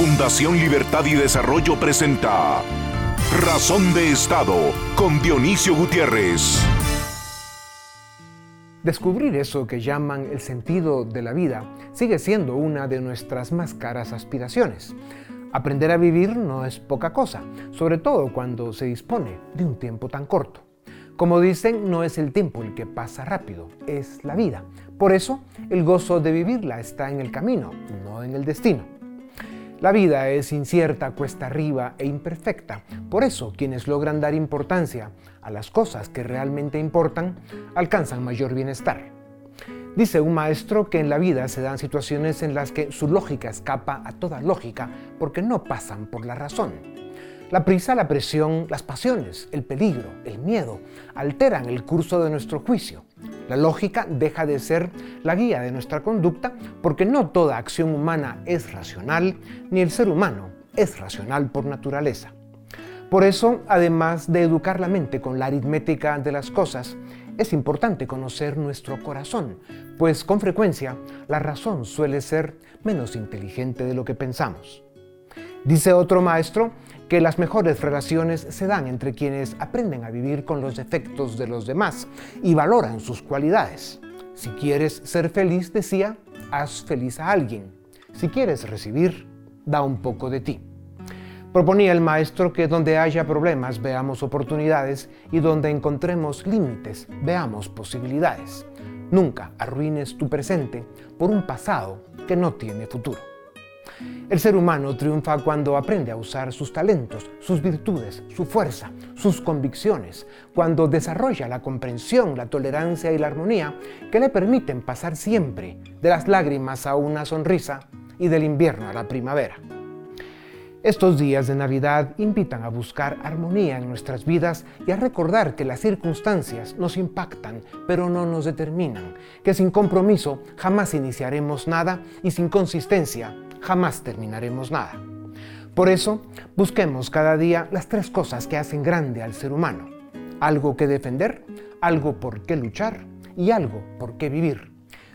Fundación Libertad y Desarrollo presenta Razón de Estado con Dionisio Gutiérrez. Descubrir eso que llaman el sentido de la vida sigue siendo una de nuestras más caras aspiraciones. Aprender a vivir no es poca cosa, sobre todo cuando se dispone de un tiempo tan corto. Como dicen, no es el tiempo el que pasa rápido, es la vida. Por eso, el gozo de vivirla está en el camino, no en el destino. La vida es incierta, cuesta arriba e imperfecta. Por eso, quienes logran dar importancia a las cosas que realmente importan, alcanzan mayor bienestar. Dice un maestro que en la vida se dan situaciones en las que su lógica escapa a toda lógica porque no pasan por la razón. La prisa, la presión, las pasiones, el peligro, el miedo, alteran el curso de nuestro juicio. La lógica deja de ser la guía de nuestra conducta porque no toda acción humana es racional, ni el ser humano es racional por naturaleza. Por eso, además de educar la mente con la aritmética de las cosas, es importante conocer nuestro corazón, pues con frecuencia la razón suele ser menos inteligente de lo que pensamos. Dice otro maestro que las mejores relaciones se dan entre quienes aprenden a vivir con los defectos de los demás y valoran sus cualidades. Si quieres ser feliz, decía, haz feliz a alguien. Si quieres recibir, da un poco de ti. Proponía el maestro que donde haya problemas veamos oportunidades y donde encontremos límites veamos posibilidades. Nunca arruines tu presente por un pasado que no tiene futuro. El ser humano triunfa cuando aprende a usar sus talentos, sus virtudes, su fuerza, sus convicciones, cuando desarrolla la comprensión, la tolerancia y la armonía que le permiten pasar siempre de las lágrimas a una sonrisa y del invierno a la primavera. Estos días de Navidad invitan a buscar armonía en nuestras vidas y a recordar que las circunstancias nos impactan, pero no nos determinan, que sin compromiso jamás iniciaremos nada y sin consistencia jamás terminaremos nada. Por eso, busquemos cada día las tres cosas que hacen grande al ser humano. Algo que defender, algo por qué luchar y algo por qué vivir.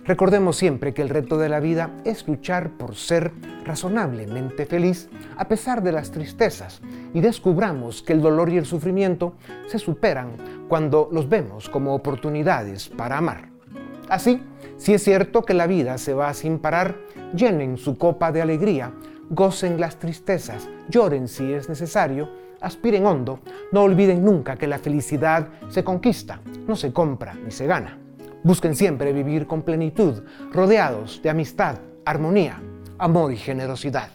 Recordemos siempre que el reto de la vida es luchar por ser razonablemente feliz a pesar de las tristezas y descubramos que el dolor y el sufrimiento se superan cuando los vemos como oportunidades para amar. Así, si es cierto que la vida se va sin parar, llenen su copa de alegría, gocen las tristezas, lloren si es necesario, aspiren hondo, no olviden nunca que la felicidad se conquista, no se compra ni se gana. Busquen siempre vivir con plenitud, rodeados de amistad, armonía, amor y generosidad.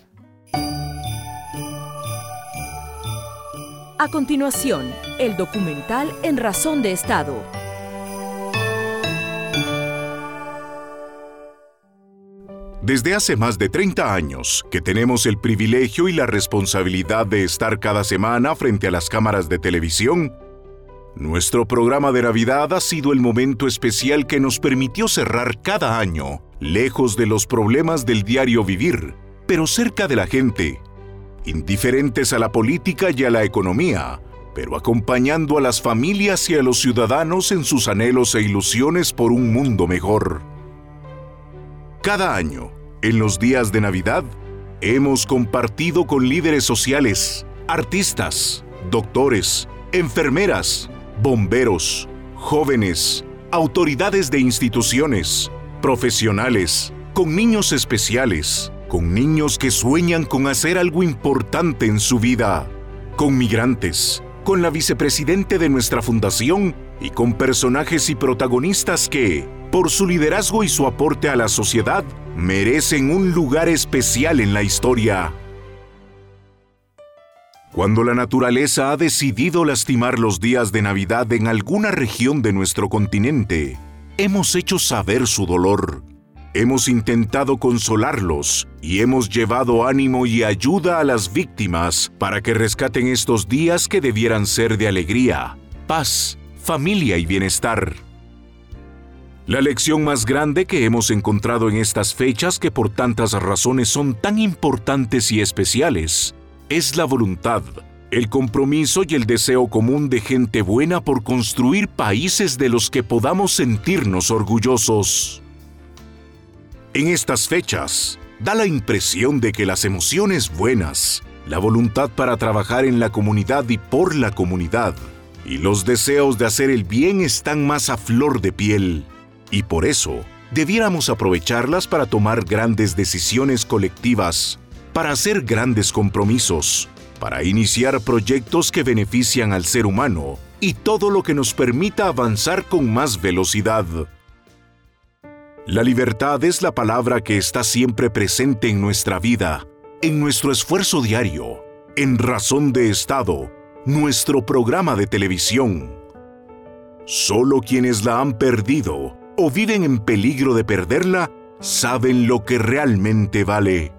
A continuación, el documental En Razón de Estado Desde hace más de 30 años que tenemos el privilegio y la responsabilidad de estar cada semana frente a las cámaras de televisión, nuestro programa de Navidad ha sido el momento especial que nos permitió cerrar cada año, lejos de los problemas del diario vivir, pero cerca de la gente, indiferentes a la política y a la economía, pero acompañando a las familias y a los ciudadanos en sus anhelos e ilusiones por un mundo mejor. Cada año, en los días de Navidad, hemos compartido con líderes sociales, artistas, doctores, enfermeras, bomberos, jóvenes, autoridades de instituciones, profesionales, con niños especiales, con niños que sueñan con hacer algo importante en su vida, con migrantes, con la vicepresidente de nuestra fundación y con personajes y protagonistas que, por su liderazgo y su aporte a la sociedad, merecen un lugar especial en la historia. Cuando la naturaleza ha decidido lastimar los días de Navidad en alguna región de nuestro continente, hemos hecho saber su dolor. Hemos intentado consolarlos y hemos llevado ánimo y ayuda a las víctimas para que rescaten estos días que debieran ser de alegría, paz, familia y bienestar. La lección más grande que hemos encontrado en estas fechas que por tantas razones son tan importantes y especiales es la voluntad, el compromiso y el deseo común de gente buena por construir países de los que podamos sentirnos orgullosos. En estas fechas, da la impresión de que las emociones buenas, la voluntad para trabajar en la comunidad y por la comunidad, y los deseos de hacer el bien están más a flor de piel, y por eso debiéramos aprovecharlas para tomar grandes decisiones colectivas, para hacer grandes compromisos, para iniciar proyectos que benefician al ser humano y todo lo que nos permita avanzar con más velocidad. La libertad es la palabra que está siempre presente en nuestra vida, en nuestro esfuerzo diario, en Razón de Estado, nuestro programa de televisión. Solo quienes la han perdido o viven en peligro de perderla saben lo que realmente vale.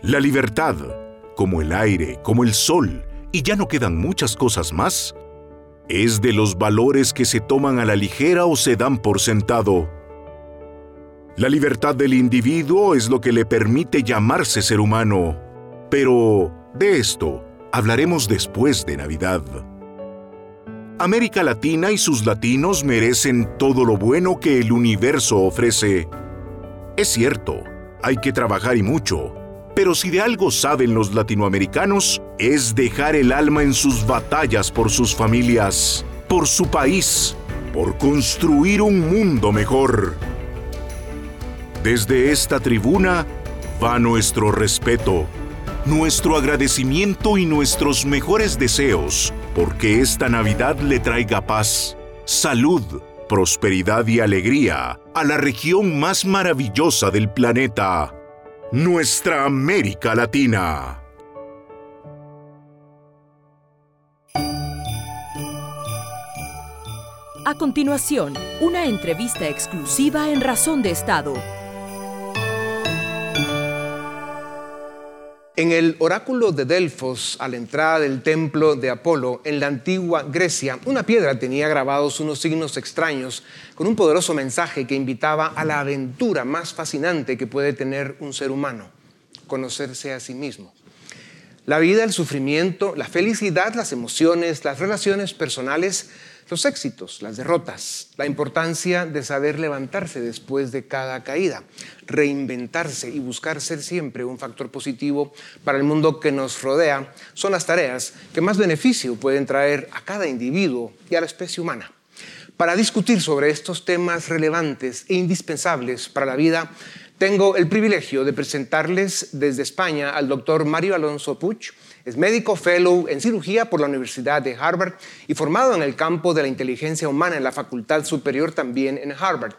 La libertad, como el aire, como el sol, y ya no quedan muchas cosas más, es de los valores que se toman a la ligera o se dan por sentado. La libertad del individuo es lo que le permite llamarse ser humano, pero de esto hablaremos después de Navidad. América Latina y sus latinos merecen todo lo bueno que el universo ofrece. Es cierto, hay que trabajar y mucho, pero si de algo saben los latinoamericanos, es dejar el alma en sus batallas por sus familias, por su país, por construir un mundo mejor. Desde esta tribuna va nuestro respeto, nuestro agradecimiento y nuestros mejores deseos, porque esta Navidad le traiga paz, salud, prosperidad y alegría a la región más maravillosa del planeta nuestra América Latina. A continuación, una entrevista exclusiva en Razón de Estado En el oráculo de Delfos, a la entrada del templo de Apolo, en la antigua Grecia, una piedra tenía grabados unos signos extraños con un poderoso mensaje que invitaba a la aventura más fascinante que puede tener un ser humano, conocerse a sí mismo. La vida, el sufrimiento, la felicidad, las emociones, las relaciones personales los éxitos, las derrotas, la importancia de saber levantarse después de cada caída, reinventarse y buscar ser siempre un factor positivo para el mundo que nos rodea, son las tareas que más beneficio pueden traer a cada individuo y a la especie humana. Para discutir sobre estos temas relevantes e indispensables para la vida, tengo el privilegio de presentarles desde España al doctor Mario Alonso Puch, es médico fellow en cirugía por la Universidad de Harvard y formado en el campo de la inteligencia humana en la Facultad Superior también en Harvard.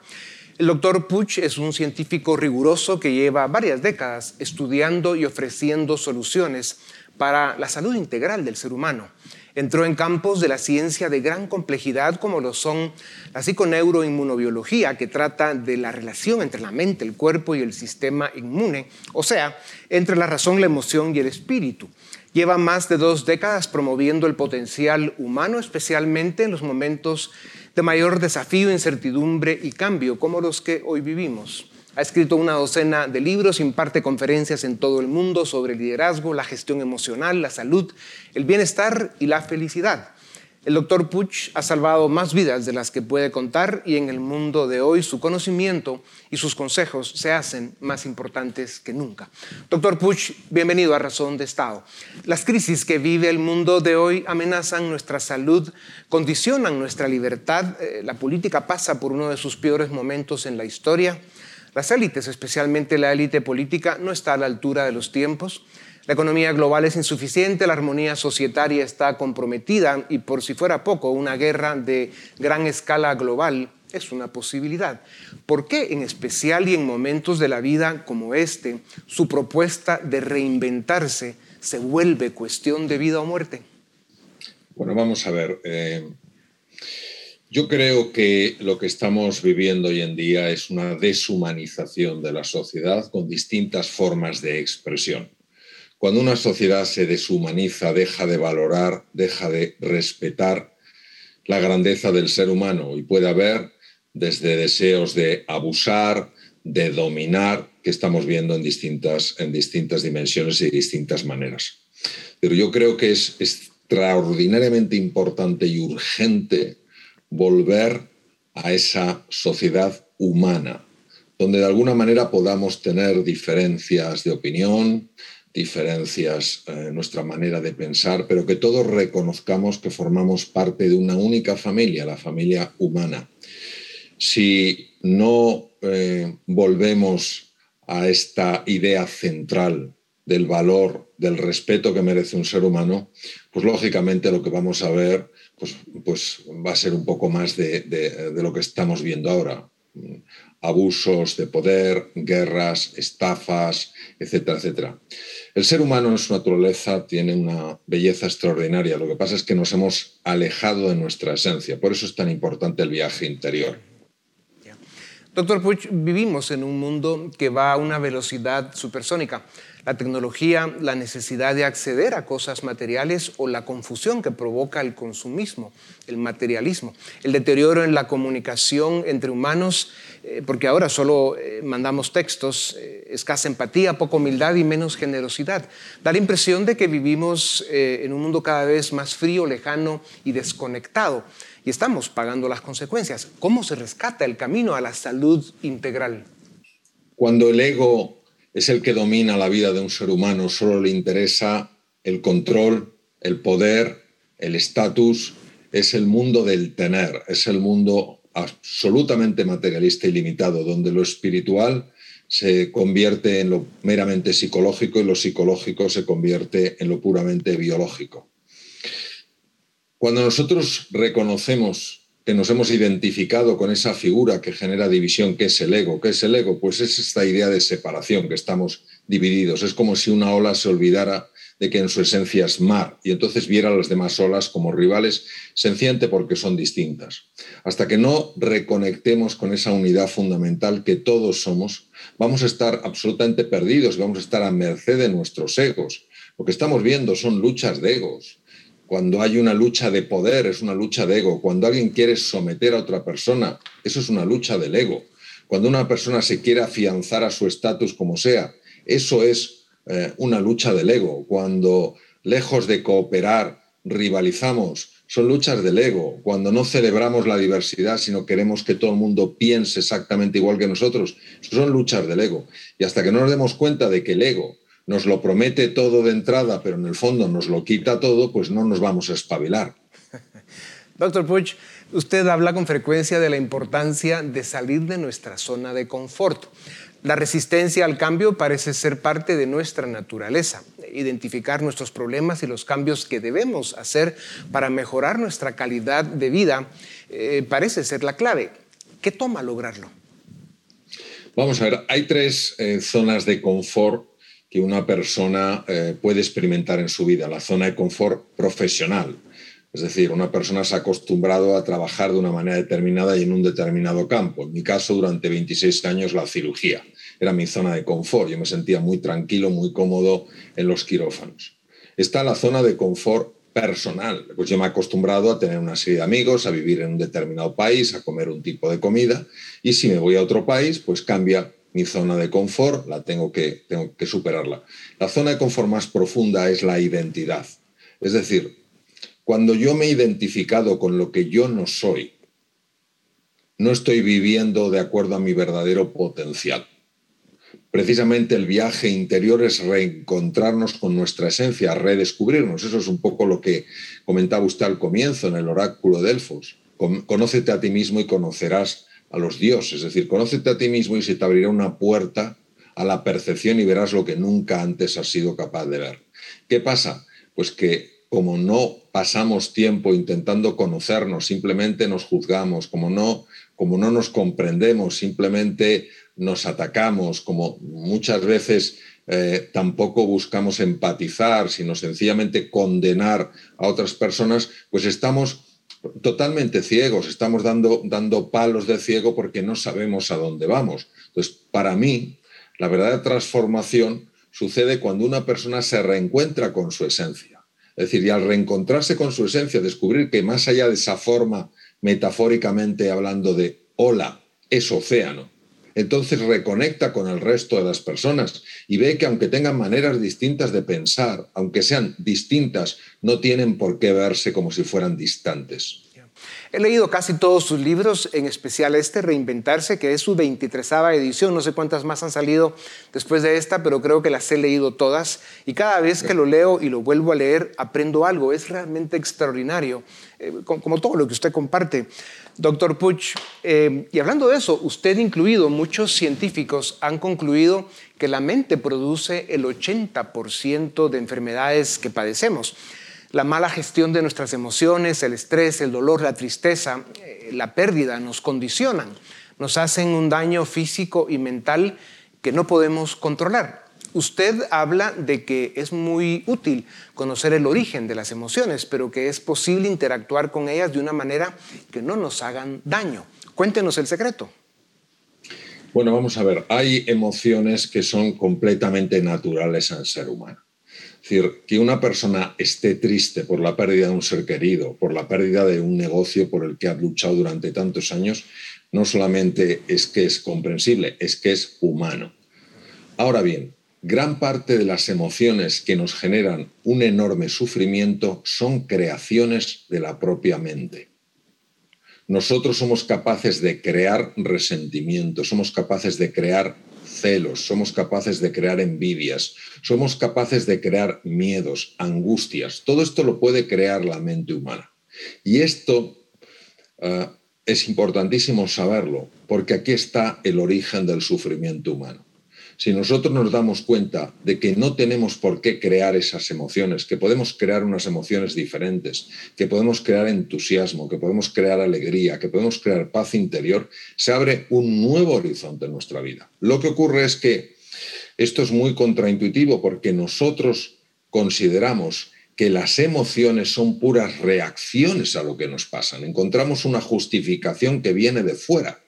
El doctor Puch es un científico riguroso que lleva varias décadas estudiando y ofreciendo soluciones para la salud integral del ser humano. Entró en campos de la ciencia de gran complejidad como lo son la psiconeuroinmunobiología, que trata de la relación entre la mente, el cuerpo y el sistema inmune, o sea, entre la razón, la emoción y el espíritu. Lleva más de dos décadas promoviendo el potencial humano, especialmente en los momentos de mayor desafío, incertidumbre y cambio, como los que hoy vivimos. Ha escrito una docena de libros, imparte conferencias en todo el mundo sobre liderazgo, la gestión emocional, la salud, el bienestar y la felicidad. El doctor Puch ha salvado más vidas de las que puede contar y en el mundo de hoy su conocimiento y sus consejos se hacen más importantes que nunca. Doctor Puch, bienvenido a Razón de Estado. Las crisis que vive el mundo de hoy amenazan nuestra salud, condicionan nuestra libertad. Eh, la política pasa por uno de sus peores momentos en la historia. Las élites, especialmente la élite política, no está a la altura de los tiempos. La economía global es insuficiente, la armonía societaria está comprometida y por si fuera poco, una guerra de gran escala global es una posibilidad. ¿Por qué en especial y en momentos de la vida como este, su propuesta de reinventarse se vuelve cuestión de vida o muerte? Bueno, vamos a ver. Eh, yo creo que lo que estamos viviendo hoy en día es una deshumanización de la sociedad con distintas formas de expresión. Cuando una sociedad se deshumaniza, deja de valorar, deja de respetar la grandeza del ser humano y puede haber desde deseos de abusar, de dominar, que estamos viendo en distintas, en distintas dimensiones y distintas maneras. Pero yo creo que es extraordinariamente importante y urgente volver a esa sociedad humana, donde de alguna manera podamos tener diferencias de opinión, diferencias en nuestra manera de pensar, pero que todos reconozcamos que formamos parte de una única familia, la familia humana. Si no eh, volvemos a esta idea central del valor, del respeto que merece un ser humano, pues lógicamente lo que vamos a ver pues, pues va a ser un poco más de, de lo que estamos viendo ahora. Abusos de poder, guerras, estafas, etcétera, etcétera. El ser humano en su naturaleza tiene una belleza extraordinaria. Lo que pasa es que nos hemos alejado de nuestra esencia. Por eso es tan importante el viaje interior. Doctor Puch, vivimos en un mundo que va a una velocidad supersónica la tecnología, la necesidad de acceder a cosas materiales o la confusión que provoca el consumismo, el materialismo, el deterioro en la comunicación entre humanos, eh, porque ahora solo eh, mandamos textos, eh, escasa empatía, poca humildad y menos generosidad. Da la impresión de que vivimos en un mundo cada vez más frío, lejano y desconectado. Y estamos pagando las consecuencias. ¿Cómo se rescata el camino a la salud integral? Cuando el ego es el que domina la vida de un ser humano, solo le interesa el control, el poder, el estatus, es el mundo del tener, es el mundo absolutamente materialista y limitado, donde lo espiritual se convierte en lo meramente psicológico y lo psicológico se convierte en lo puramente biológico. Cuando nosotros reconocemos que nos hemos identificado con esa figura que genera división, que es el ego. ¿Qué es el ego? Pues es esta idea de separación, que estamos divididos. Es como si una ola se olvidara de que en su esencia es mar y entonces viera a las demás olas como rivales, sencillamente porque son distintas. Hasta que no reconectemos con esa unidad fundamental que todos somos, vamos a estar absolutamente perdidos, vamos a estar a merced de nuestros egos. Lo que estamos viendo son luchas de egos cuando hay una lucha de poder, es una lucha de ego. Cuando alguien quiere someter a otra persona, eso es una lucha del ego. Cuando una persona se quiere afianzar a su estatus como sea, eso es eh, una lucha del ego. Cuando lejos de cooperar, rivalizamos, son luchas del ego. Cuando no celebramos la diversidad, sino queremos que todo el mundo piense exactamente igual que nosotros, son luchas del ego. Y hasta que no nos demos cuenta de que el ego nos lo promete todo de entrada, pero en el fondo nos lo quita todo, pues no nos vamos a espabilar. Doctor Puch, usted habla con frecuencia de la importancia de salir de nuestra zona de confort. La resistencia al cambio parece ser parte de nuestra naturaleza. Identificar nuestros problemas y los cambios que debemos hacer para mejorar nuestra calidad de vida eh, parece ser la clave. ¿Qué toma lograrlo? Vamos a ver, hay tres eh, zonas de confort que una persona eh, puede experimentar en su vida, la zona de confort profesional. Es decir, una persona se ha acostumbrado a trabajar de una manera determinada y en un determinado campo. En mi caso, durante 26 años, la cirugía era mi zona de confort. Yo me sentía muy tranquilo, muy cómodo en los quirófanos. Está la zona de confort personal. Pues yo me he acostumbrado a tener una serie de amigos, a vivir en un determinado país, a comer un tipo de comida. Y si me voy a otro país, pues cambia mi zona de confort, la tengo que, tengo que superarla. La zona de confort más profunda es la identidad. Es decir, cuando yo me he identificado con lo que yo no soy, no estoy viviendo de acuerdo a mi verdadero potencial. Precisamente el viaje interior es reencontrarnos con nuestra esencia, redescubrirnos. Eso es un poco lo que comentaba usted al comienzo en el oráculo de Delfos. Conócete a ti mismo y conocerás a los dioses. Es decir, conócete a ti mismo y se te abrirá una puerta a la percepción y verás lo que nunca antes has sido capaz de ver. ¿Qué pasa? Pues que como no pasamos tiempo intentando conocernos, simplemente nos juzgamos, como no, como no nos comprendemos, simplemente nos atacamos, como muchas veces eh, tampoco buscamos empatizar, sino sencillamente condenar a otras personas, pues estamos totalmente ciegos, estamos dando, dando palos de ciego porque no sabemos a dónde vamos. Entonces, para mí, la verdadera transformación sucede cuando una persona se reencuentra con su esencia. Es decir, y al reencontrarse con su esencia, descubrir que más allá de esa forma, metafóricamente hablando de ola, es océano, entonces reconecta con el resto de las personas y ve que aunque tengan maneras distintas de pensar, aunque sean distintas, no tienen por qué verse como si fueran distantes. He leído casi todos sus libros, en especial este, Reinventarse, que es su 23 edición. No sé cuántas más han salido después de esta, pero creo que las he leído todas. Y cada vez que lo leo y lo vuelvo a leer, aprendo algo. Es realmente extraordinario, eh, como todo lo que usted comparte. Doctor Puch, eh, y hablando de eso, usted incluido, muchos científicos han concluido que la mente produce el 80% de enfermedades que padecemos. La mala gestión de nuestras emociones, el estrés, el dolor, la tristeza, eh, la pérdida nos condicionan, nos hacen un daño físico y mental que no podemos controlar. Usted habla de que es muy útil conocer el origen de las emociones, pero que es posible interactuar con ellas de una manera que no nos hagan daño. Cuéntenos el secreto. Bueno, vamos a ver, hay emociones que son completamente naturales al ser humano. Es decir, que una persona esté triste por la pérdida de un ser querido, por la pérdida de un negocio por el que ha luchado durante tantos años, no solamente es que es comprensible, es que es humano. Ahora bien, gran parte de las emociones que nos generan un enorme sufrimiento son creaciones de la propia mente. Nosotros somos capaces de crear resentimiento, somos capaces de crear celos, somos capaces de crear envidias, somos capaces de crear miedos, angustias. Todo esto lo puede crear la mente humana. Y esto eh, es importantísimo saberlo, porque aquí está el origen del sufrimiento humano. Si nosotros nos damos cuenta de que no tenemos por qué crear esas emociones, que podemos crear unas emociones diferentes, que podemos crear entusiasmo, que podemos crear alegría, que podemos crear paz interior, se abre un nuevo horizonte en nuestra vida. Lo que ocurre es que esto es muy contraintuitivo porque nosotros consideramos que las emociones son puras reacciones a lo que nos pasa. Encontramos una justificación que viene de fuera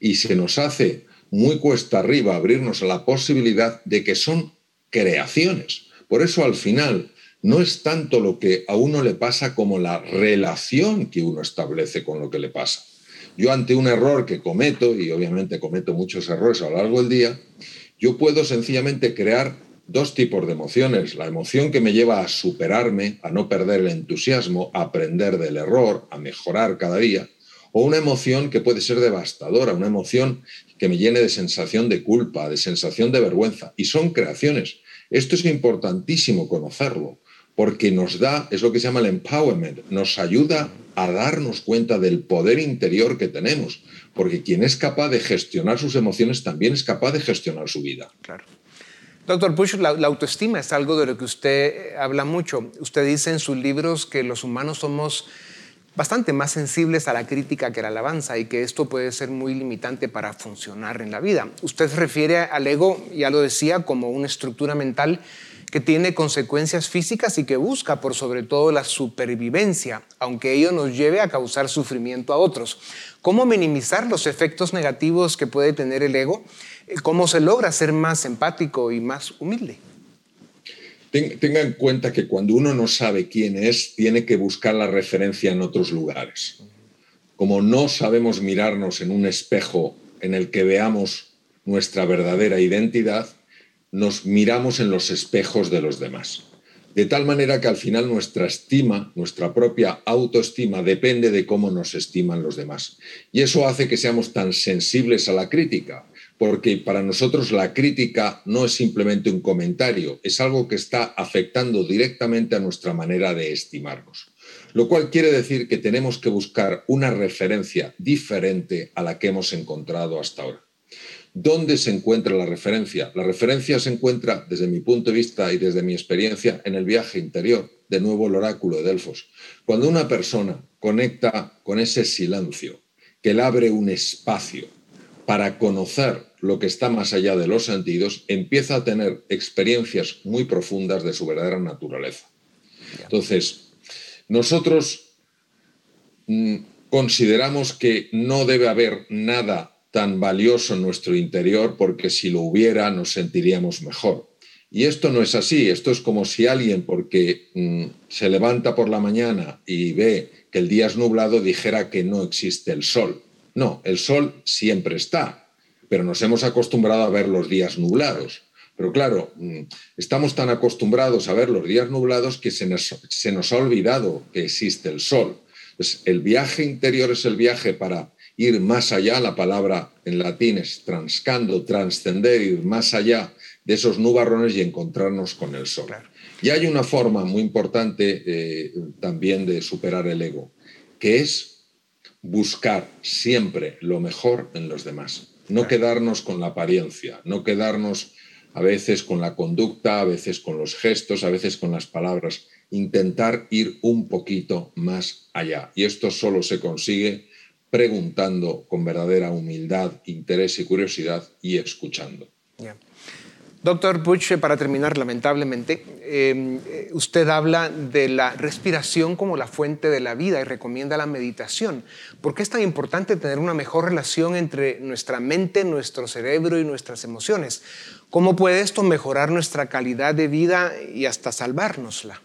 y se nos hace muy cuesta arriba abrirnos a la posibilidad de que son creaciones. Por eso al final no es tanto lo que a uno le pasa como la relación que uno establece con lo que le pasa. Yo ante un error que cometo, y obviamente cometo muchos errores a lo largo del día, yo puedo sencillamente crear dos tipos de emociones. La emoción que me lleva a superarme, a no perder el entusiasmo, a aprender del error, a mejorar cada día. O una emoción que puede ser devastadora, una emoción que me llene de sensación de culpa, de sensación de vergüenza. Y son creaciones. Esto es importantísimo conocerlo, porque nos da, es lo que se llama el empowerment, nos ayuda a darnos cuenta del poder interior que tenemos, porque quien es capaz de gestionar sus emociones también es capaz de gestionar su vida. Claro. Doctor Bush, la, la, autoestima es algo de lo que usted habla mucho. Usted dice en sus libros que los humanos somos bastante más sensibles a la crítica que a la alabanza y que esto puede ser muy limitante para funcionar en la vida. Usted refiere al ego, ya lo decía, como una estructura mental que tiene consecuencias físicas y que busca por sobre todo la supervivencia, aunque ello nos lleve a causar sufrimiento a otros. ¿Cómo minimizar los efectos negativos que puede tener el ego? ¿Cómo se logra ser más empático y más humilde? Tenga en cuenta que cuando uno no sabe quién es, tiene que buscar la referencia en otros lugares. Como no sabemos mirarnos en un espejo en el que veamos nuestra verdadera identidad, nos miramos en los espejos de los demás. De tal manera que al final nuestra estima, nuestra propia autoestima, depende de cómo nos estiman los demás. Y eso hace que seamos tan sensibles a la crítica, porque para nosotros la crítica no es simplemente un comentario, es algo que está afectando directamente a nuestra manera de estimarnos. Lo cual quiere decir que tenemos que buscar una referencia diferente a la que hemos encontrado hasta ahora. ¿Dónde se encuentra la referencia? La referencia se encuentra, desde mi punto de vista y desde mi experiencia, en el viaje interior, de nuevo el oráculo de Delfos. Cuando una persona conecta con ese silencio, que le abre un espacio para conocer lo que está más allá de los sentidos, empieza a tener experiencias muy profundas de su verdadera naturaleza. Entonces, nosotros mm, consideramos que no debe haber nada tan valioso en nuestro interior porque si lo hubiera nos sentiríamos mejor. Y esto no es así, esto es como si alguien porque mm, se levanta por la mañana y ve que el día es nublado dijera que no existe el sol. No, el sol siempre está, pero nos hemos acostumbrado a ver los días nublados. Pero claro, mm, estamos tan acostumbrados a ver los días nublados que se nos, ha olvidado que existe el sol. Pues el viaje interior es el viaje para ir más allá, la palabra en latín es transcando, trascender, ir más allá de esos nubarrones y encontrarnos con el sol. Y hay una forma muy importante eh, también de superar el ego, que es buscar siempre lo mejor en los demás. No quedarnos con la apariencia, no quedarnos a veces con la conducta, a veces con los gestos, a veces con las palabras. Intentar ir un poquito más allá. Y esto solo se consigue preguntando con verdadera humildad, interés y curiosidad y escuchando. Doctor Puch, para terminar, lamentablemente, em, eh, usted habla de la respiración como la fuente de la vida y recomienda la meditación. ¿Por qué es tan importante tener una mejor relación entre nuestra mente, nuestro cerebro y nuestras emociones? ¿Cómo puede esto mejorar nuestra calidad de vida y hasta salvárnosla?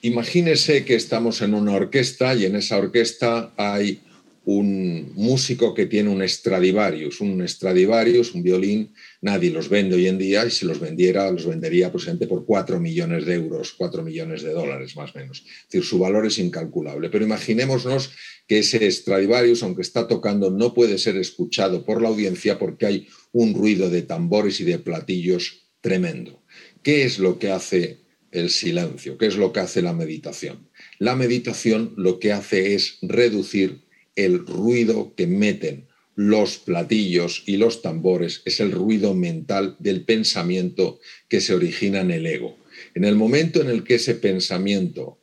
Imagínese que estamos en una orquesta y en esa orquesta hay un músico que tiene un Stradivarius. Un Stradivarius, un violín, nadie los vende hoy en día y si los vendiera, los vendería posiblemente por 4 millones de euros, 4 millones de dólares más o menos. Es decir, su valor es incalculable. Pero imaginémonos que ese Stradivarius, aunque está tocando, no puede ser escuchado por la audiencia porque hay un ruido de tambores y de platillos tremendo. ¿Qué es lo que hace el silencio? ¿Qué es lo que hace la meditación? La meditación lo que hace es reducir el ruido que meten los platillos y los tambores, es el ruido mental del pensamiento que se origina en el ego. En el momento en el que ese pensamiento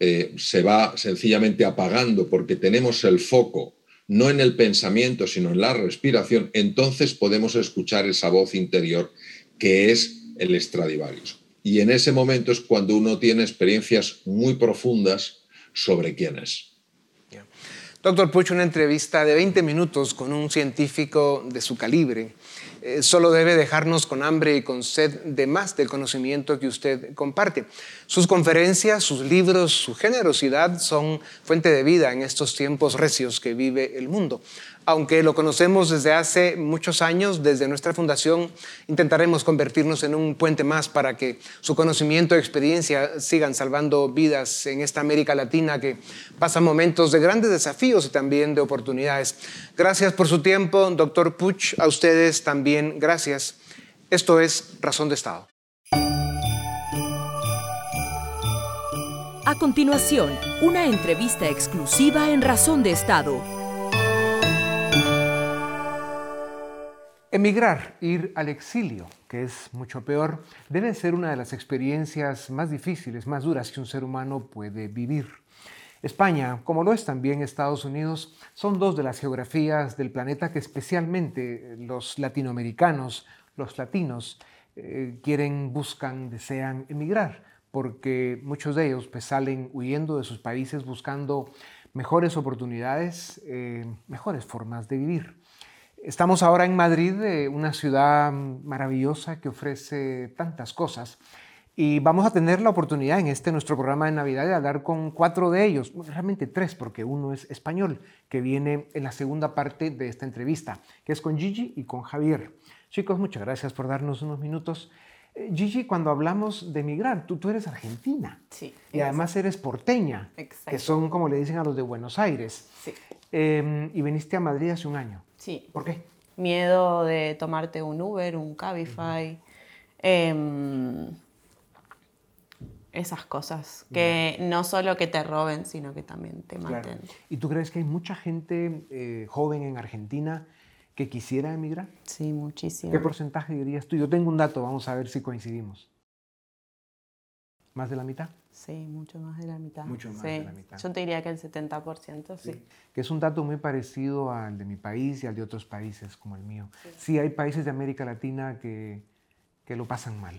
eh, se va sencillamente apagando porque tenemos el foco no en el pensamiento, sino en la respiración, entonces podemos escuchar esa voz interior que es el Stradivarius. Y en ese momento es cuando uno tiene experiencias muy profundas sobre quién es. Doctor Puch, una entrevista de 20 minutos con un científico de su calibre eh, solo debe dejarnos con hambre y con sed de más del conocimiento que usted comparte. Sus conferencias, sus libros, su generosidad son fuente de vida en estos tiempos recios que vive el mundo. Aunque lo conocemos desde hace muchos años, desde nuestra fundación intentaremos convertirnos en un puente más para que su conocimiento y experiencia sigan salvando vidas en esta América Latina que pasa momentos de grandes desafíos y también de oportunidades. Gracias por su tiempo, doctor Puch. A ustedes también gracias. Esto es Razón de Estado. A continuación, una entrevista exclusiva en Razón de Estado Emigrar, ir al exilio, que es mucho peor, debe ser una de las experiencias más difíciles, más duras que un ser humano puede vivir. España, como lo es también Estados Unidos, son dos de las geografías del planeta que especialmente los latinoamericanos, los latinos, eh, quieren, buscan, desean emigrar, porque muchos de ellos pues, salen huyendo de sus países buscando mejores oportunidades, eh, mejores formas de vivir. Estamos ahora en Madrid, eh, una ciudad maravillosa que ofrece tantas cosas. Y vamos a tener la oportunidad en este nuestro programa de Navidad de hablar con cuatro de ellos, realmente tres, porque uno es español, que viene en la segunda parte de esta entrevista, que es con Gigi y con Javier. Chicos, muchas gracias por darnos unos minutos. Eh, Gigi, cuando hablamos de emigrar, tú, tú eres argentina. Sí. Y además eres porteña, que son como le dicen a los de Buenos Aires. Sí. Em, y viniste a Madrid hace un año. Sí. ¿Por qué? Miedo de tomarte un Uber, un Cabify. Em, esas cosas. Que no solo que te roben, sino que también te maten. ¿Y tú crees que hay mucha gente eh, joven en Argentina que quisiera emigrar? Sí, muchísimo. ¿Qué porcentaje dirías tú? Yo tengo un dato, vamos a ver si coincidimos. ¿Más de la mitad? Sí, mucho más de la mitad. Mucho más de la mitad. Yo te diría que el 70%, sí. Que es un dato muy parecido al de mi país y al de otros países como el mío. Sí, hay países de América Latina que, que lo pasan mal,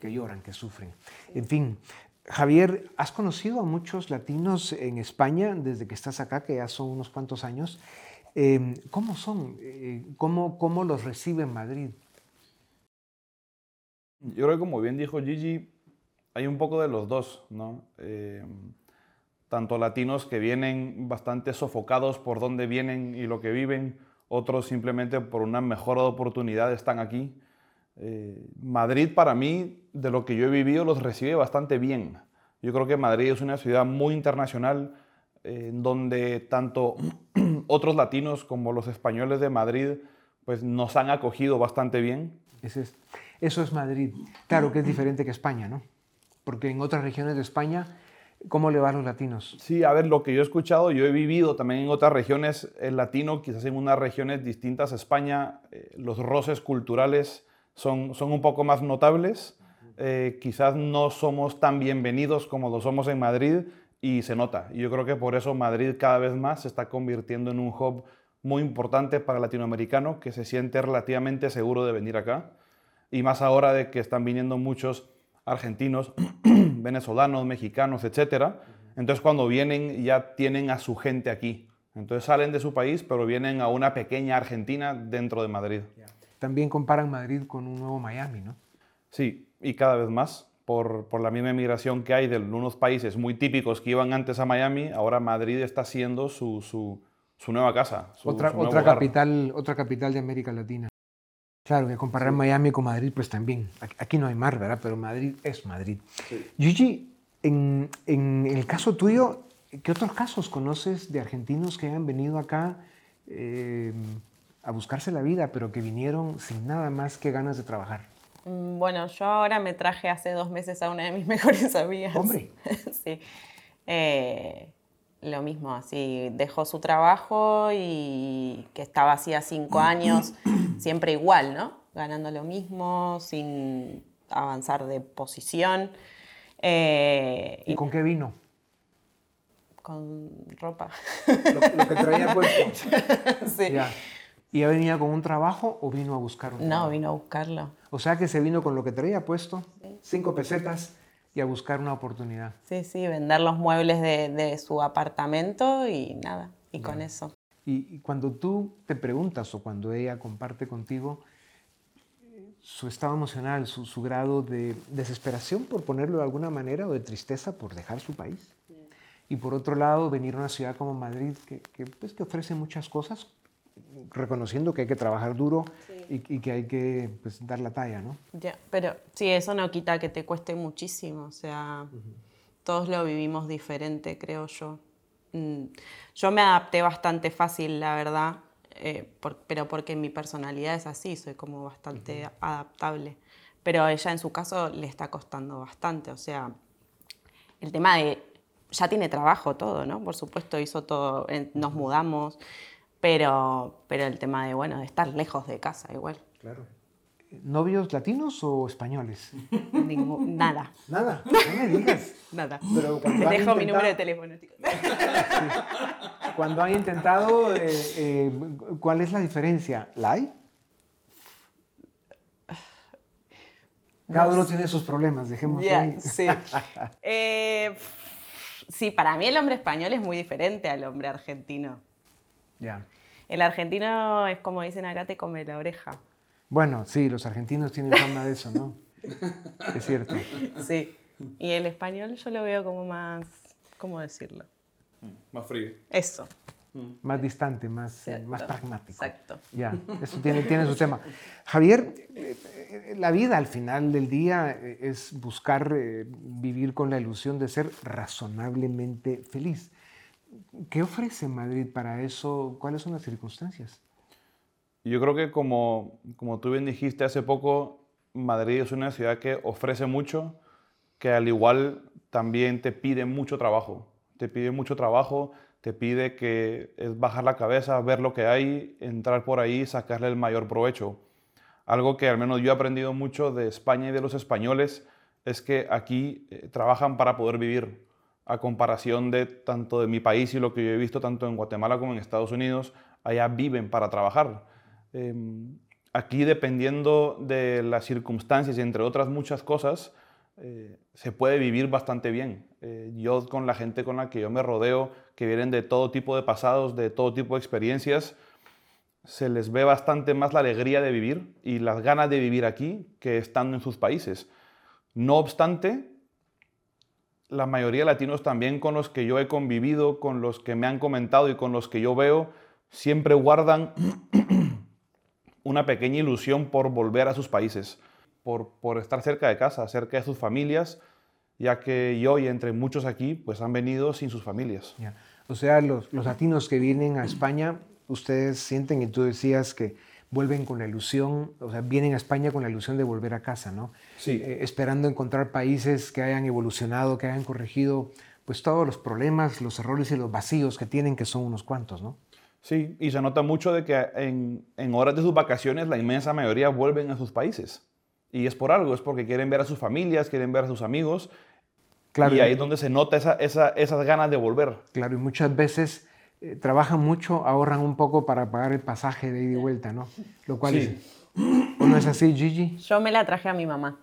que lloran, que sufren. En fin, Javier, has conocido a muchos latinos en España desde que estás acá, que ya son unos cuantos años. Em, ¿Cómo son? Eh, ¿Cómo, ¿Cómo los recibe en Madrid? Yo creo que como bien dijo Gigi, hay un poco de los dos, ¿no? Eh, tanto latinos que vienen bastante sofocados por dónde vienen y lo que viven, otros simplemente por una mejor oportunidad están aquí. Eh, Madrid para mí, de lo que yo he vivido, los recibe bastante bien. Yo creo que Madrid es una ciudad muy internacional, en donde tanto otros latinos como los españoles de Madrid pues nos han acogido bastante bien. Eso es, eso es Madrid. Claro que es diferente que España, ¿no? Porque en otras regiones de España, ¿cómo le va a los latinos? Sí, a ver, lo que yo he escuchado, yo he vivido también en otras regiones, el latino, quizás en unas regiones distintas a España, eh, los roces culturales son, son un poco más notables. Eh, quizás no somos tan bienvenidos como lo somos en Madrid y se nota. Y yo creo que por eso Madrid cada vez más se está convirtiendo en un hub muy importante para el latinoamericano que se siente relativamente seguro de venir acá. Y más ahora de que están viniendo muchos argentinos, venezolanos, mexicanos, etc. Entonces cuando vienen ya tienen a su gente aquí. Entonces salen de su país, pero vienen a una pequeña Argentina dentro de Madrid. También comparan Madrid con un nuevo Miami, ¿no? Sí, y cada vez más. Por, por, la misma migración que hay de unos países muy típicos que iban antes a Miami, ahora Madrid está siendo su, su, su nueva casa. otra, otra, capital, otra capital de América Latina. Claro, que comparar Miami con Madrid, pues también. Aquí no hay mar, ¿verdad? Pero Madrid es Madrid. Sí. Gigi, en, en, el caso tuyo, ¿qué otros casos conoces de argentinos que hayan venido acá eh, a buscarse la vida, pero que vinieron sin nada más que ganas de trabajar? Mm, bueno, yo ahora me traje hace dos meses a una de mis mejores amigas. Hombre. sí. Eh, lo mismo, así dejó su trabajo y que estaba así a cinco años, siempre igual, ¿no? Ganando lo mismo, sin avanzar de posición. Eh, ¿Y, con qué vino? Con ropa. Lo, lo que traía puesto. sí. Ya. ¿Y ya venía con un trabajo o vino a buscar un No, trabajo? vino a buscarlo. O sea que se vino con lo que traía puesto, cinco pesetas, y a buscar una oportunidad. Sí, sí, vender los muebles de, de su apartamento y nada, y con eso. Y, y, cuando tú te preguntas o cuando ella comparte contigo su estado emocional, su, su, grado de desesperación, por ponerlo de alguna manera, o de tristeza por dejar su país. Y por otro lado, venir a una ciudad como Madrid, que, que, pues, que ofrece muchas cosas, reconociendo que hay que trabajar duro sí. y, y, que hay que pues, dar la talla, ¿no? Ya, pero sí, eso no quita que te cueste muchísimo, o sea, uh -huh. todos lo vivimos diferente, creo yo. Mm, yo me adapté bastante fácil, la verdad, eh, por, pero porque mi personalidad es así, soy como bastante uh -huh. adaptable. Pero a ella en su caso le está costando bastante, o sea, el tema de, ya tiene trabajo todo, ¿no? Por supuesto, hizo todo, nos mudamos, pero, pero el tema de, bueno, de estar lejos de casa igual. Claro. ¿Novios latinos o españoles? Ningú, nada. Nada, no me digas. nada. Pero Te dejo intentado... mi número de teléfono, chicos. Sí. Cuando han intentado, eh, eh, ¿cuál es la diferencia? ¿La hay? Cada uno tiene sus problemas, dejemos yeah, ahí. Sí. eh, sí, para mí el hombre español es muy diferente al hombre argentino. Ya. El argentino es como dicen acá, te come la oreja. Bueno, sí, los argentinos tienen fama de eso, ¿no? es cierto. Sí. Y el español yo lo veo como más, ¿cómo decirlo? Más frío. Eso. Más distante, más, eh, más pragmático. Exacto. Ya, eso tiene, tiene su tema. Javier, eh, la vida al final del día eh, es buscar vivir con la ilusión de ser razonablemente feliz. ¿Qué ofrece Madrid para eso? ¿Cuáles son las circunstancias? Yo creo que como, como tú bien dijiste hace poco, Madrid es una ciudad que ofrece mucho, que al igual también te pide mucho trabajo. Te pide mucho trabajo, te pide que es bajar la cabeza, ver lo que hay, entrar por ahí, sacarle el mayor provecho. Algo que al menos yo he aprendido mucho de España y de los españoles es que aquí eh, trabajan para poder vivir a comparación de tanto de mi país y lo que yo he visto tanto en Guatemala como en Estados Unidos, allá viven para trabajar. Eh, aquí dependiendo de las circunstancias y entre otras muchas cosas, eh, se puede vivir bastante bien. Eh, yo con la gente con la que yo me rodeo, que vienen de todo tipo de pasados, de todo tipo de experiencias, se les ve bastante más la alegría de vivir y las ganas de vivir aquí que estando en sus países. No obstante, la mayoría de latinos también con los que yo he convivido, con los que me han comentado y con los que yo veo, siempre guardan una pequeña ilusión por volver a sus países, por, por, estar cerca de casa, cerca de sus familias, ya que yo y entre muchos aquí pues han venido sin sus familias. O sea, los, los latinos que vienen a España, ustedes sienten, y tú decías que vuelven con la ilusión, o sea, vienen a España con la ilusión de volver a casa, ¿no? Sí. Eh, esperando encontrar países que hayan evolucionado, que hayan corregido pues todos los problemas, los errores y los vacíos que tienen, que son unos cuantos, ¿no? Sí, y se nota mucho de que en, en horas de sus vacaciones la inmensa mayoría vuelven a sus países. Y es por algo, es porque quieren ver a sus familias, quieren ver a sus amigos. Claro, y ahí es donde se nota esa, esa, esas ganas de volver. Claro, y muchas veces eh, trabajan mucho, ahorran un poco para pagar el pasaje de ida y vuelta, ¿no? Lo cual Sí. es... ¿O no es así, Gigi? Yo me la traje a mi mamá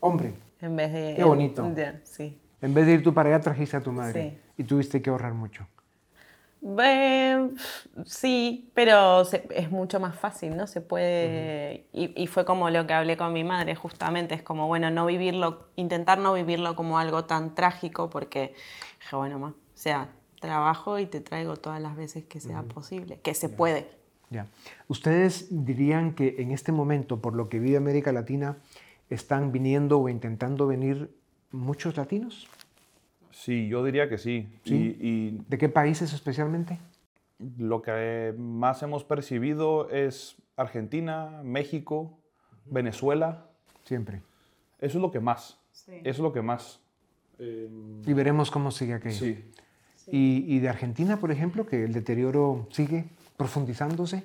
Hombre, en vez de... Qué bonito. Sí. en vez de ir tú para allá, trajiste a tu madre. Sí. Y tuviste que ahorrar mucho. Eh, sí, pero se- es mucho más fácil, ¿no? Se puede... y, y fue como lo que hablé con mi madre, justamente, es como, bueno, no vivirlo, intentar no vivirlo como algo tan trágico, porque dije, bueno, ma, o sea, trabajo y te traigo todas las veces que sea posible, que se puede. Ya. ¿Ustedes dirían que en este momento, por lo que vive América Latina, están viniendo o intentando venir muchos latinos? Sí, yo diría que sí. Sí. Y, y ¿De qué países especialmente? lo que más hemos percibido es Argentina, México, Venezuela. Siempre. Eso es lo que más. Sí. Eso es lo que más. Y veremos cómo sigue aquello. Sí. Y, y de Argentina, por ejemplo, que el deterioro sigue profundizándose.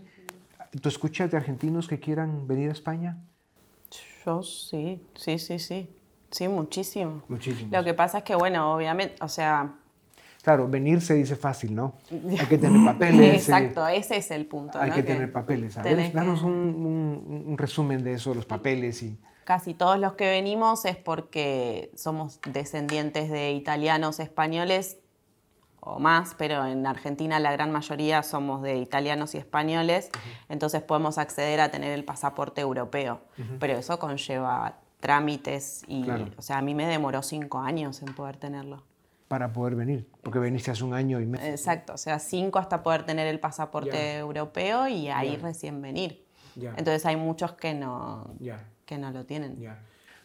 ¿Tú escuchas de argentinos que quieran venir a España? Yo sí, sí, sí, sí. Sí, muchísimo. Muchísimos. Lo que pasa es que, bueno, obviamente, o sea, Claro, venir se dice fácil, ¿no? Hay que tener papeles. eh, exacto, ese es el punto. Hay ¿no? que tener papeles. A ver, tenés que- danos un, un- un resumen de eso, los papeles y... Casi todos los que venimos es porque somos descendientes de italianos, españoles o más, pero en Argentina la gran mayoría somos de italianos y españoles, entonces podemos acceder a tener el pasaporte europeo, pero eso conlleva trámites y, Claro. o sea, a mí me demoró cinco años en poder tenerlo. para poder venir, porque veniste hace un año y medio. Exacto, o sea, cinco hasta poder tener el pasaporte Ya. europeo y ahí Ya. recién venir. Ya. Entonces hay muchos que no, que no lo tienen.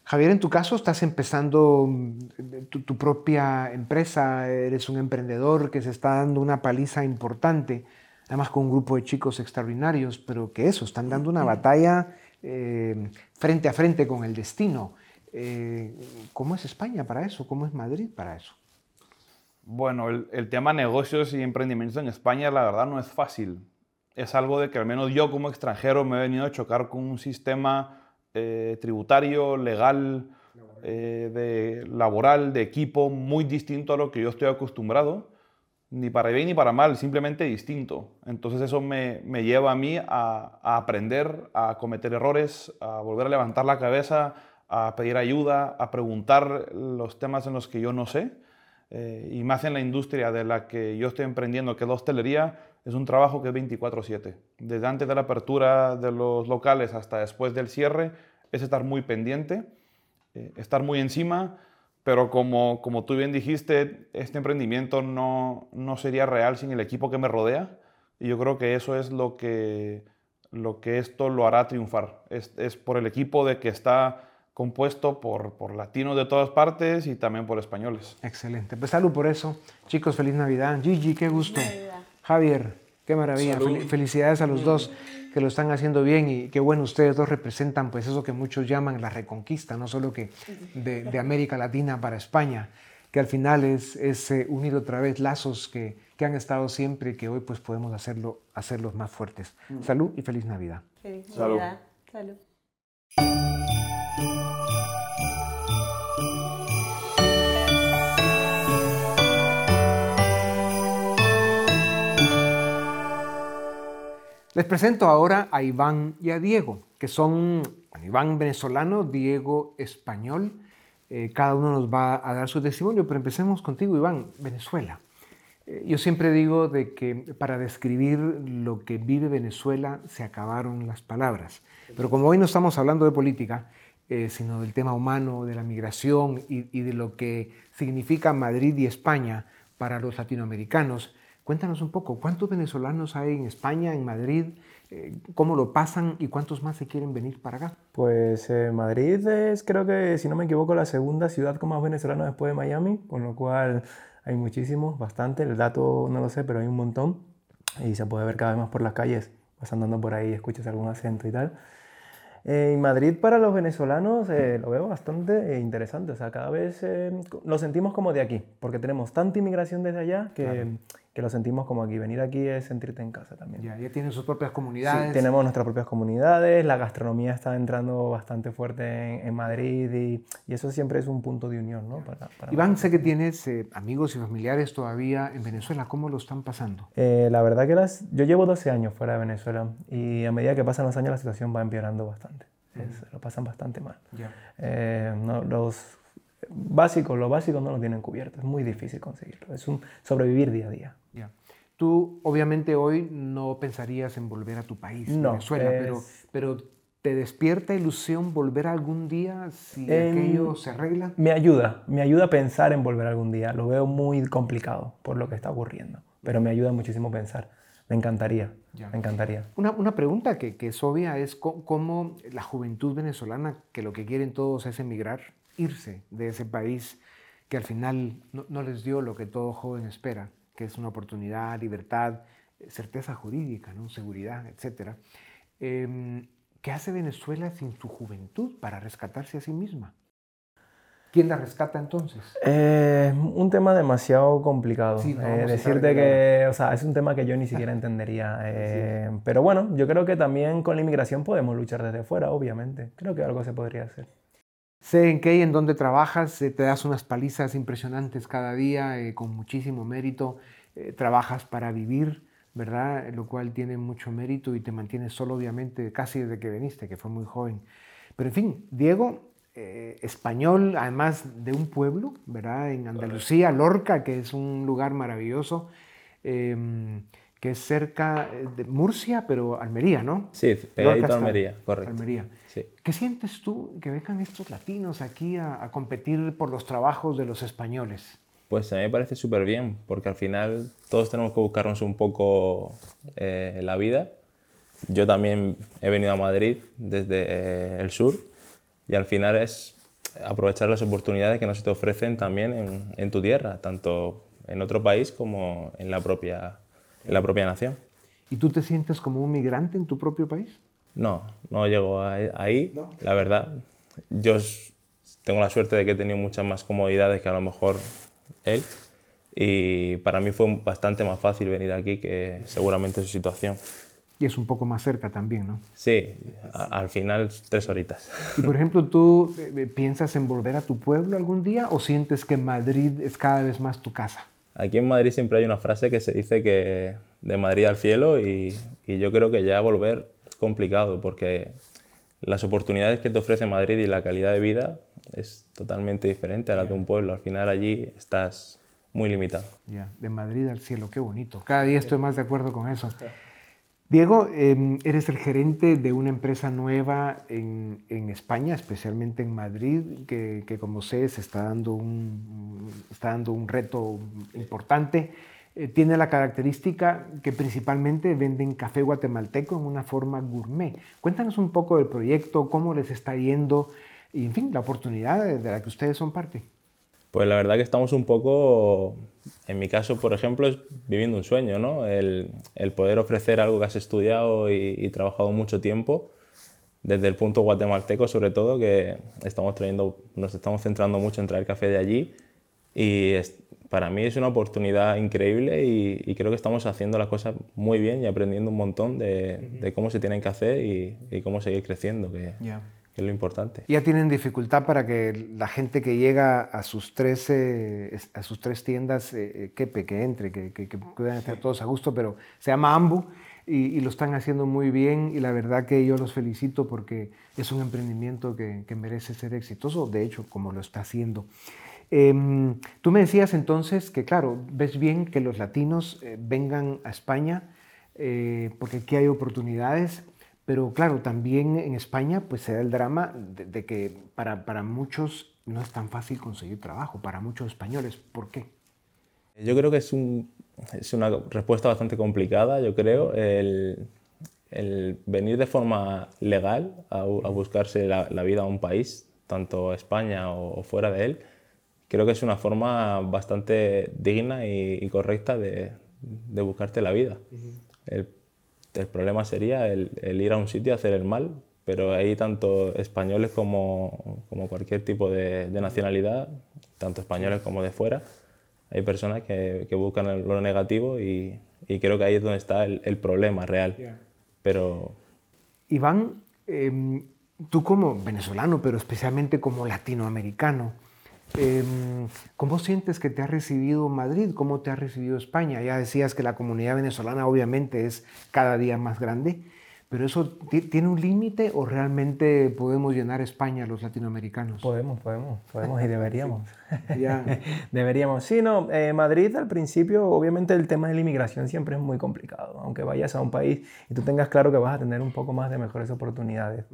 Javier, en tu caso estás empezando mm, tu, tu propia empresa, eres un emprendedor que se está dando una paliza importante, además con un grupo de chicos extraordinarios, pero que eso, están dando una batalla eh, frente a frente con el destino. Eh, ¿Cómo es España para eso? ¿Cómo es Madrid para eso? Bueno, el, el tema negocios y emprendimientos en España, la verdad, no es fácil. Es algo de que al menos yo como extranjero me he venido a chocar con un sistema eh, tributario, legal, eh, de, laboral, de equipo, muy distinto a lo que yo estoy acostumbrado, ni para bien ni para mal, simplemente distinto. Entonces eso me, me lleva a mí a, a aprender, a cometer errores, a volver a levantar la cabeza, a pedir ayuda, a preguntar los temas en los que yo no sé. Eh, y más en la industria de la que yo estoy emprendiendo, que es la hostelería, es un trabajo que es 24/7. Desde antes de la apertura de los locales hasta después del cierre, es estar muy pendiente, eh, estar muy encima, pero como, como tú bien dijiste, este emprendimiento no, no sería real sin el equipo que me rodea. Y yo creo que eso es lo que, lo que esto lo hará triunfar. Es, es por el equipo de que está compuesto por, por latinos de todas partes y también por españoles. Excelente. Pues salud por eso. Chicos, feliz Navidad. Gigi, qué gusto. Javier, qué maravilla. Salud. Felicidades a los dos que lo están haciendo bien y qué bueno ustedes dos representan pues eso que muchos llaman la reconquista, no solo que de, de América Latina para España, que al final es, es eh, unir otra vez lazos que, que han estado siempre y que hoy pues podemos hacerlo, hacerlos más fuertes. Salud y feliz Navidad. Feliz Salud. Navidad. Salud. Les presento ahora a Iván y a Diego, que son Iván venezolano, Diego español. Eh, cada uno nos va a dar su testimonio, pero empecemos contigo, Iván, Venezuela. Eh, yo siempre digo de que para describir lo que vive Venezuela se acabaron las palabras. Pero como hoy no estamos hablando de política, eh, sino del tema humano, de la migración y de lo que significa Madrid y España para los latinoamericanos, Cuéntanos un poco, ¿cuántos venezolanos hay en España, en Madrid? Eh, ¿Cómo lo pasan y cuántos más se quieren venir para acá? Pues eh, Madrid es, creo que, si no me equivoco, la segunda ciudad con más venezolanos después de Miami, con lo cual hay muchísimos, bastante, el dato no lo sé, pero hay un montón y se puede ver cada vez más por las calles, vas andando por ahí, escuchas algún acento y tal. En Madrid para los venezolanos eh, lo veo bastante interesante, o sea, cada vez eh, lo sentimos como de aquí, porque tenemos tanta inmigración desde allá que, que lo sentimos como aquí. Venir aquí es sentirte en casa también. Ya, ya tienen sus propias comunidades. Sí, tenemos nuestras propias comunidades, la gastronomía está entrando bastante fuerte en, Madrid y, y, eso siempre es un punto de unión, ¿no? Para, para Iván, sé que tienes eh, amigos y familiares todavía en Venezuela. ¿Cómo lo están pasando? Eh, la verdad que las, yo llevo 12 años fuera de Venezuela y a medida que pasan los años la situación va empeorando bastante. Es, lo pasan bastante mal. Ya. Eh, no, los básicos, lo básico no lo tienen cubierto. Es muy difícil conseguirlo. Es un sobrevivir día a día. Tú obviamente hoy no pensarías en volver a tu país, No, Venezuela, es- pero, pero ¿te despierta ilusión volver algún día si Em, aquello se arregla? Me ayuda, me ayuda a pensar en volver algún día. Lo veo muy complicado por lo que está ocurriendo, pero me ayuda muchísimo a pensar. Me encantaría, Ya. me encantaría. Una, una pregunta que, que es obvia es cómo la juventud venezolana, que lo que quieren todos es emigrar, irse de ese país que al final no, no les dio lo que todo joven espera, que es una oportunidad, libertad, eh, certeza jurídica, ¿no? seguridad, etc. Em, ¿Qué hace Venezuela sin su juventud para rescatarse a sí misma? ¿Quién la rescata entonces? Eh, un tema demasiado complicado. Sí, no Eh, decirte que, o sea, es un tema que yo ni siquiera entendería. eh, Pero bueno, yo creo que también con la inmigración podemos luchar desde fuera, obviamente. Creo que algo se podría hacer. Sé en qué y en dónde trabajas, eh, te das unas palizas impresionantes cada día, eh, con muchísimo mérito, eh, trabajas para vivir, ¿verdad? Lo cual tiene mucho mérito y te mantienes solo, obviamente, casi desde que viniste, que fue muy joven. Pero en fin, Diego, eh, español, además de un pueblo, ¿verdad? En Andalucía, Lorca, que es un lugar maravilloso, em, que es cerca eh, de Murcia, pero Almería, ¿no? Sí, Lorca pegadito a Almería, correcto. Almería. Sí. ¿Qué sientes tú que vengan estos latinos aquí a, a competir por los trabajos de los españoles? Pues a mí me parece súper bien, porque al final todos tenemos que buscarnos un poco eh, la vida. Yo también he venido a Madrid desde eh, el sur y al final es aprovechar las oportunidades que no se te ofrecen también en, en tu tierra, tanto en otro país como en la propia, en la propia nación. ¿Y tú te sientes como un migrante en tu propio país? No, no llego a- ahí, la verdad. Yo tengo la suerte de que he tenido muchas más comodidades que a lo mejor él. Y para mí fue bastante más fácil venir aquí que seguramente su situación. Y es un poco más cerca también, ¿no? Sí, a- al final tres horitas. Y por ejemplo, ¿tú eh, piensas en volver a tu pueblo algún día o sientes que Madrid es cada vez más tu casa? Aquí en Madrid siempre hay una frase que se dice que de Madrid al cielo y, y yo creo que ya volver es complicado porque las oportunidades que te ofrece Madrid y la calidad de vida es totalmente diferente a la de un pueblo. Al final allí estás muy limitado. Ya, de Madrid al cielo, qué bonito. Cada día estoy más de acuerdo con eso. Diego, eh, eres el gerente de una empresa nueva en, España, especialmente en Madrid, que, como sé se está dando un, está dando un reto importante. Eh, tiene la característica que principalmente venden café guatemalteco en una forma gourmet. Cuéntanos un poco del proyecto, cómo les está yendo y, en fin, la oportunidad de la que ustedes son parte. Pues la verdad que estamos un poco, en mi caso, por ejemplo, es viviendo un sueño, ¿no? El, el poder ofrecer algo que has estudiado y, y trabajado mucho tiempo, desde el punto guatemalteco sobre todo, que estamos trayendo, nos estamos centrando mucho en traer café de allí y es- para mí es una oportunidad increíble y, y creo que estamos haciendo las cosas muy bien y aprendiendo un montón de, de cómo se tienen que hacer y, y cómo seguir creciendo, que. Que es lo importante. Ya tienen dificultad para que la gente que llega a sus tres, eh, a sus tres tiendas eh, eh, quepe, que entre, que, que, que puedan estar todos a gusto, pero se llama Ambu y, y lo están haciendo muy bien y la verdad que yo los felicito porque es un emprendimiento que, que merece ser exitoso, de hecho, como lo está haciendo. Em, tú me decías entonces que, claro, ves bien que los latinos eh, vengan a España eh, porque aquí hay oportunidades, pero claro, también en España pues se da el drama de, de que para, para muchos no es tan fácil conseguir trabajo, para muchos españoles. ¿Por qué? Yo creo que es, un- es una respuesta bastante complicada, yo creo, el, el venir de forma legal a, a buscarse la, la vida a un país, tanto España o, o fuera de él, creo que es una forma bastante digna y, correcta de, de, buscarte la vida. el, el, problema sería el, el, ir a un sitio a hacer el mal, pero hay tanto españoles como, como cualquier tipo de, de, nacionalidad, tanto españoles como de fuera, hay personas que, que buscan lo negativo y, y, creo que ahí es donde está el, el problema real. Pero... Iván, eh, tú como venezolano, pero especialmente como latinoamericano, eh, ¿cómo sientes que te ha recibido Madrid? ¿Cómo te ha recibido España? Ya decías que la comunidad venezolana obviamente es cada día más grande, pero ¿eso tiene un límite o realmente podemos llenar España los latinoamericanos? Podemos, podemos, podemos y deberíamos. deberíamos. Sí, no, eh, Madrid al principio, obviamente el tema de la inmigración siempre es muy complicado, aunque vayas a un país y tú tengas claro que vas a tener un poco más de mejores oportunidades.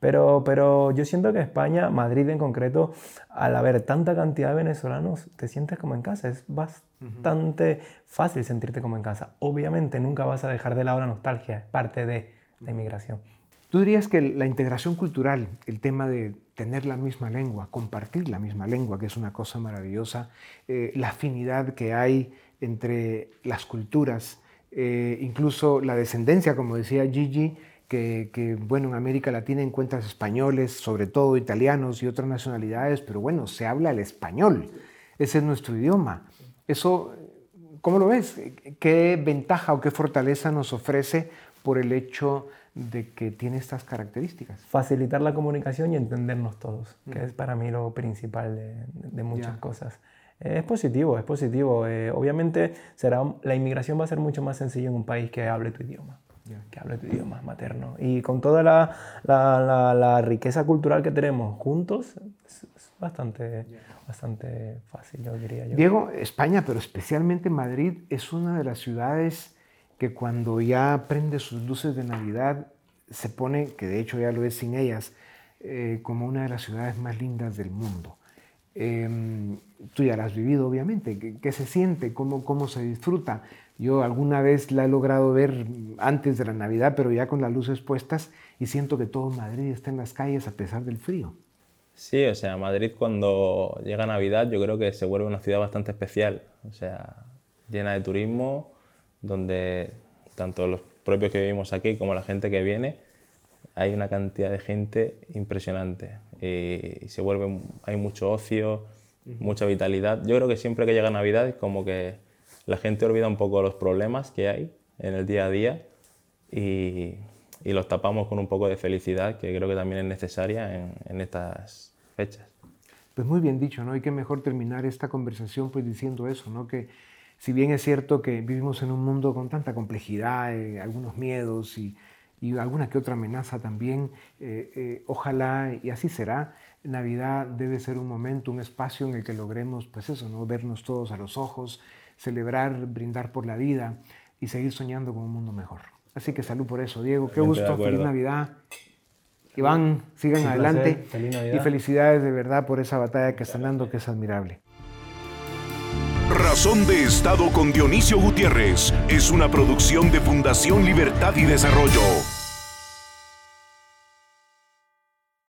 Pero, pero yo siento que España, Madrid en concreto, al haber tanta cantidad de venezolanos, te sientes como en casa. Es bastante fácil sentirte como en casa. Obviamente nunca vas a dejar de lado la nostalgia, parte de la inmigración. ¿Tú dirías que la integración cultural, el tema de tener la misma lengua, compartir la misma lengua, que es una cosa maravillosa, eh, la afinidad que hay entre las culturas, eh, incluso la descendencia, como decía Gigi, que, que, bueno, en América Latina encuentras españoles, sobre todo italianos y otras nacionalidades, pero bueno, se habla el español, ese es nuestro idioma. Eso, ¿cómo lo ves? ¿Qué ventaja o qué fortaleza nos ofrece por el hecho de que tiene estas características. Facilitar la comunicación y entendernos todos, que es para mí lo principal de, muchas cosas. Es positivo, es positivo. Eh, obviamente será, la inmigración va a ser mucho más sencilla en un país que hable tu idioma, que hable tu idioma materno. Y con toda la, la, la, riqueza cultural que tenemos juntos, es, bastante, bastante fácil, yo diría yo. Diego, España, pero especialmente Madrid, es una de las ciudades que cuando ya prende sus luces de Navidad se pone, que de hecho ya lo es sin ellas, eh, como una de las ciudades más lindas del mundo. Em, tú ya la has vivido, obviamente. ¿Qué, se siente? ¿Cómo, ¿Cómo se disfruta? Yo alguna vez la he logrado ver antes de la Navidad, pero ya con las luces puestas y siento que todo Madrid está en las calles a pesar del frío. Sí, o sea, Madrid cuando llega Navidad yo creo que se vuelve una ciudad bastante especial, o sea, llena de turismo, donde tanto los propios que vivimos aquí como la gente que viene, hay una cantidad de gente impresionante y, se vuelve, hay mucho ocio, mucha vitalidad. Yo creo que siempre que llega Navidad es como que la gente olvida un poco los problemas que hay en el día a día y, y los tapamos con un poco de felicidad que creo que también es necesaria en, estas fechas. Pues muy bien dicho, ¿no? hay que mejor terminar esta conversación pues diciendo eso, ¿no? Que si bien es cierto que vivimos en un mundo con tanta complejidad, eh, algunos miedos y, alguna que otra amenaza también, eh, eh, ojalá y así será. Navidad debe ser un momento, un espacio en el que logremos, pues eso, ¿no? vernos todos a los ojos, celebrar, brindar por la vida y seguir soñando con un mundo mejor. Así que salud por eso, Diego. Qué gusto, feliz Navidad. Iván, sigan adelante y felicidades de verdad por esa batalla que están dando, que es admirable. Razón de Estado con Dionisio Gutiérrez es una producción de Fundación Libertad y Desarrollo.